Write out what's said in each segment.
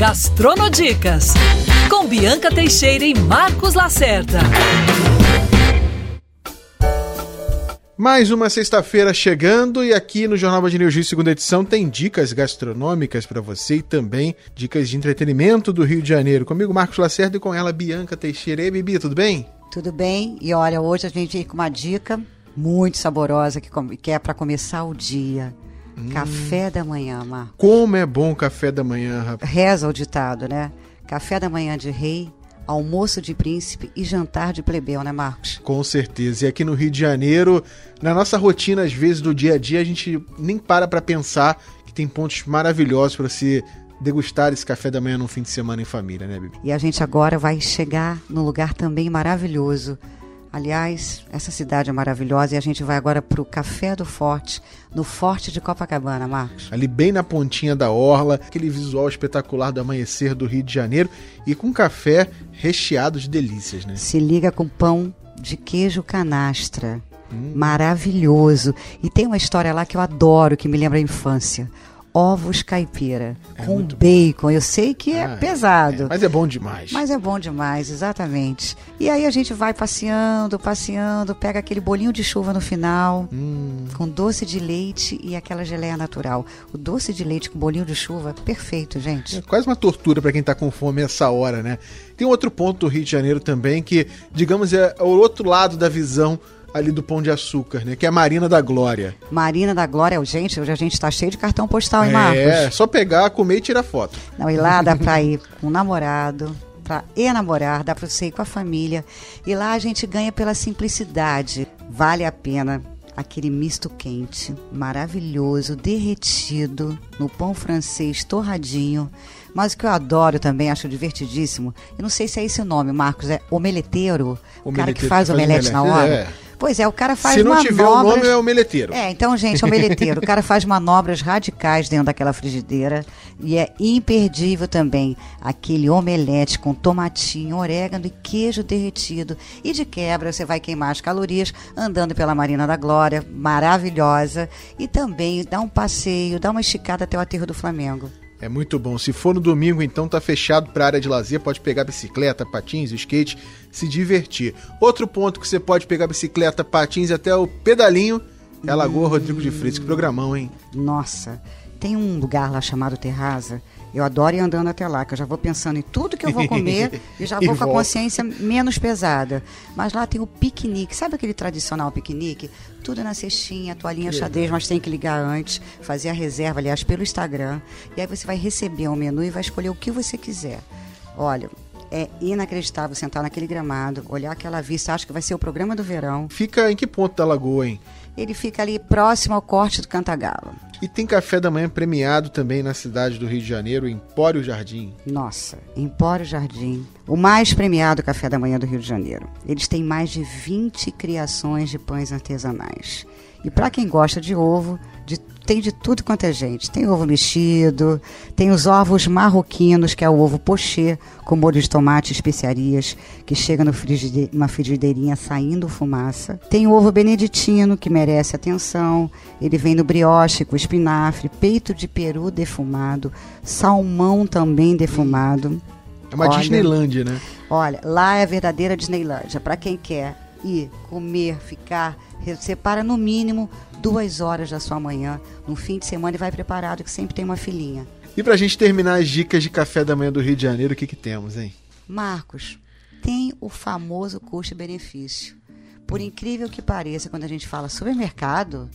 Gastronodicas, com Bianca Teixeira e Marcos Lacerda. Mais uma sexta-feira chegando e aqui no Jornal Band News segunda edição tem dicas gastronômicas para você e também dicas de entretenimento do Rio de Janeiro. Comigo Marcos Lacerda e com ela Bianca Teixeira. E aí, Bibi, tudo bem? Tudo bem. E olha, hoje a gente vem com uma dica muito saborosa que, que é para começar o dia. Hum. Café da manhã, Marcos. Como é bom o café da manhã, rapaz. Reza o ditado, né? Café da manhã de rei almoço de príncipe e jantar de plebeu, né, Marcos? Com certeza. E aqui no Rio de Janeiro, na nossa rotina, às vezes, do dia a dia, a gente nem para para pensar que tem pontos maravilhosos para se degustar esse café da manhã num fim de semana em família, né, Bibi? E a gente agora vai chegar num lugar também maravilhoso Aliás, essa cidade é maravilhosa e a gente vai agora para o Café do Forte, no Forte de Copacabana, Marcos. Ali bem na pontinha da orla, aquele visual espetacular do amanhecer do Rio de Janeiro e com café recheado de delícias, né? Se liga com pão de queijo canastra. Hum. Maravilhoso. E tem uma história lá que eu adoro, que me lembra a infância ovos caipira é com bacon. Bom. Eu sei que é ah, pesado. É, mas é bom demais. Mas é bom demais, exatamente. E aí a gente vai passeando, passeando, pega aquele bolinho de chuva no final, hum. com doce de leite e aquela geleia natural. O doce de leite com bolinho de chuva, perfeito, gente. É quase uma tortura para quem tá com fome essa hora, né? Tem outro ponto do Rio de Janeiro também que, digamos, é o outro lado da visão ali do Pão de Açúcar, né? Que é a Marina da Glória. Marina da Glória, gente, hoje a gente tá cheio de cartão postal, hein, Marcos? É, só pegar, comer e tirar foto. Não, e lá dá pra ir com o namorado, pra enamorar, dá pra você ir com a família. E lá a gente ganha pela simplicidade. Vale a pena aquele misto quente, maravilhoso, derretido, no pão francês torradinho. Mas o que eu adoro também, acho divertidíssimo, eu não sei se é esse o nome, Marcos, é omeleteiro, o cara que faz, faz omelete, omelete na hora. É. Pois é, o cara faz Se não manobras... tiver o nome, é o meleteiro. É, então, gente, é o meleteiro. o cara faz manobras radicais dentro daquela frigideira e é imperdível também aquele omelete com tomatinho, orégano e queijo derretido. E de quebra, você vai queimar as calorias andando pela Marina da Glória, maravilhosa. E também dá um passeio, dá uma esticada até o aterro do Flamengo. É muito bom. Se for no domingo, então tá fechado para área de lazer, pode pegar bicicleta, patins, skate, se divertir. Outro ponto que você pode pegar bicicleta, patins até o pedalinho é a Lagoa. Rodrigo de Freitas. Que programão, hein? Nossa, tem um lugar lá chamado Terraza eu adoro ir andando até lá, que eu já vou pensando em tudo que eu vou comer e já vou e com volta. a consciência menos pesada. Mas lá tem o piquenique. Sabe aquele tradicional piquenique? Tudo na cestinha, toalhinha xadrez, mas tem que ligar antes, fazer a reserva, aliás, pelo Instagram. E aí você vai receber o um menu e vai escolher o que você quiser. Olha, é inacreditável sentar naquele gramado, olhar aquela vista, acho que vai ser o programa do verão. Fica em que ponto da lagoa, hein? Ele fica ali próximo ao corte do Cantagalo. E tem café da manhã premiado também na cidade do Rio de Janeiro, Empório Jardim. Nossa, Empório Jardim. O mais premiado café da manhã do Rio de Janeiro. Eles têm mais de 20 criações de pães artesanais. E para quem gosta de ovo, de, tem de tudo quanto é gente. Tem ovo mexido, tem os ovos marroquinos, que é o ovo pochê, com molho de tomate e especiarias, que chega no frigide, numa frigideirinha saindo fumaça. Tem o ovo beneditino, que merece atenção. Ele vem no brioche com espinafre, peito de peru defumado, salmão também defumado. É uma Olha, Disneylândia, né? Olha, lá é a verdadeira Disneylândia. Para quem quer ir, comer, ficar separa no mínimo duas horas da sua manhã, no fim de semana e vai preparado, que sempre tem uma filhinha. E pra gente terminar as dicas de café da manhã do Rio de Janeiro, o que que temos, hein? Marcos, tem o famoso custo-benefício. Por incrível que pareça, quando a gente fala supermercado,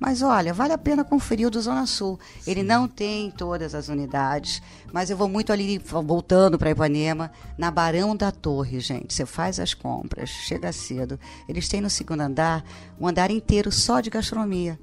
mas olha, vale a pena conferir o do Zona Sul. Sim. Ele não tem todas as unidades, mas eu vou muito ali, voltando para Ipanema, na Barão da Torre, gente. Você faz as compras, chega cedo. Eles têm no segundo andar um andar inteiro só de gastronomia.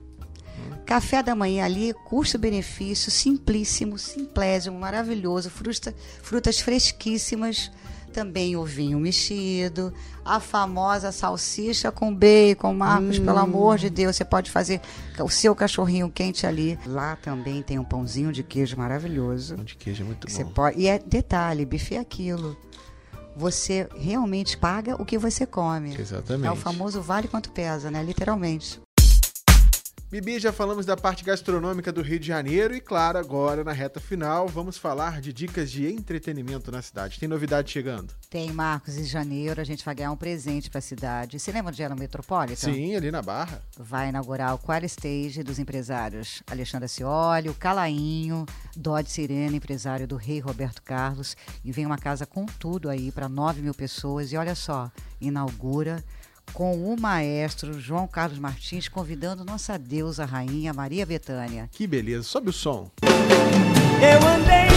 Café da manhã ali, custo-benefício, simplíssimo, simplésimo, maravilhoso, fruta, frutas fresquíssimas também o vinho mexido, a famosa salsicha com bacon, Marcos, hum. pelo amor de Deus, você pode fazer o seu cachorrinho quente ali. Lá também tem um pãozinho de queijo maravilhoso. Pão de queijo é muito você bom. Pode, e é detalhe, bife é aquilo. Você realmente paga o que você come. Exatamente. É o famoso vale quanto pesa, né? Literalmente. Bibi, já falamos da parte gastronômica do Rio de Janeiro e, claro, agora na reta final vamos falar de dicas de entretenimento na cidade. Tem novidade chegando? Tem, Marcos, em janeiro a gente vai ganhar um presente para a cidade. Você lembra do Gelo Metropolitan? Sim, ali na Barra. Vai inaugurar o Qual Stage dos empresários Alexandre Cioli, o Calainho, Dodge Sirene, empresário do rei Roberto Carlos. E vem uma casa com tudo aí para 9 mil pessoas. E olha só, inaugura com o maestro João Carlos Martins convidando nossa deusa rainha Maria Bethânia. Que beleza, sobe o som. Eu andei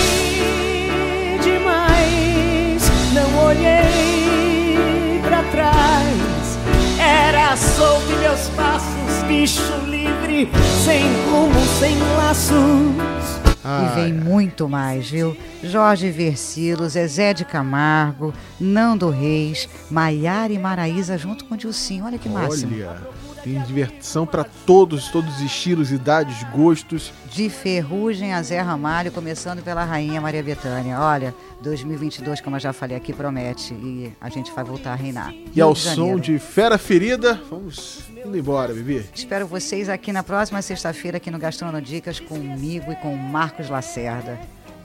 demais, não olhei para trás. Era solto meus passos, bicho livre, sem rumo, sem laços. Ah, e vem é. muito mais, viu? Jorge Versilo, Zezé de Camargo, Nando Reis, Maiara e Maraísa junto com o Dilcinho. Olha que máximo. Olha, tem diversão para todos, todos os estilos, idades, gostos. De Ferrugem a Zé Ramalho, começando pela Rainha Maria Bethânia. Olha, 2022, como eu já falei aqui, promete e a gente vai voltar a reinar. E Rio ao som de Fera Ferida, vamos indo embora, Bibi. Espero vocês aqui na próxima sexta-feira aqui no Gastrono Dicas comigo e com o Marcos Lacerda.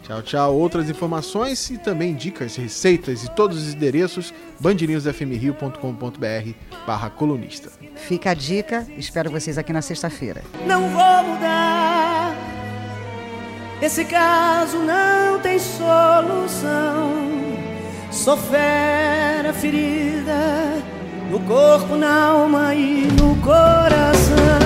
Tchau, tchau. Outras informações e também dicas, receitas e todos os endereços bandnewsfmrio.com.br barra colunista. Fica a dica, espero vocês aqui na sexta-feira. Não vou mudar, esse caso não tem solução. Sou fera ferida no corpo, na alma e no coração.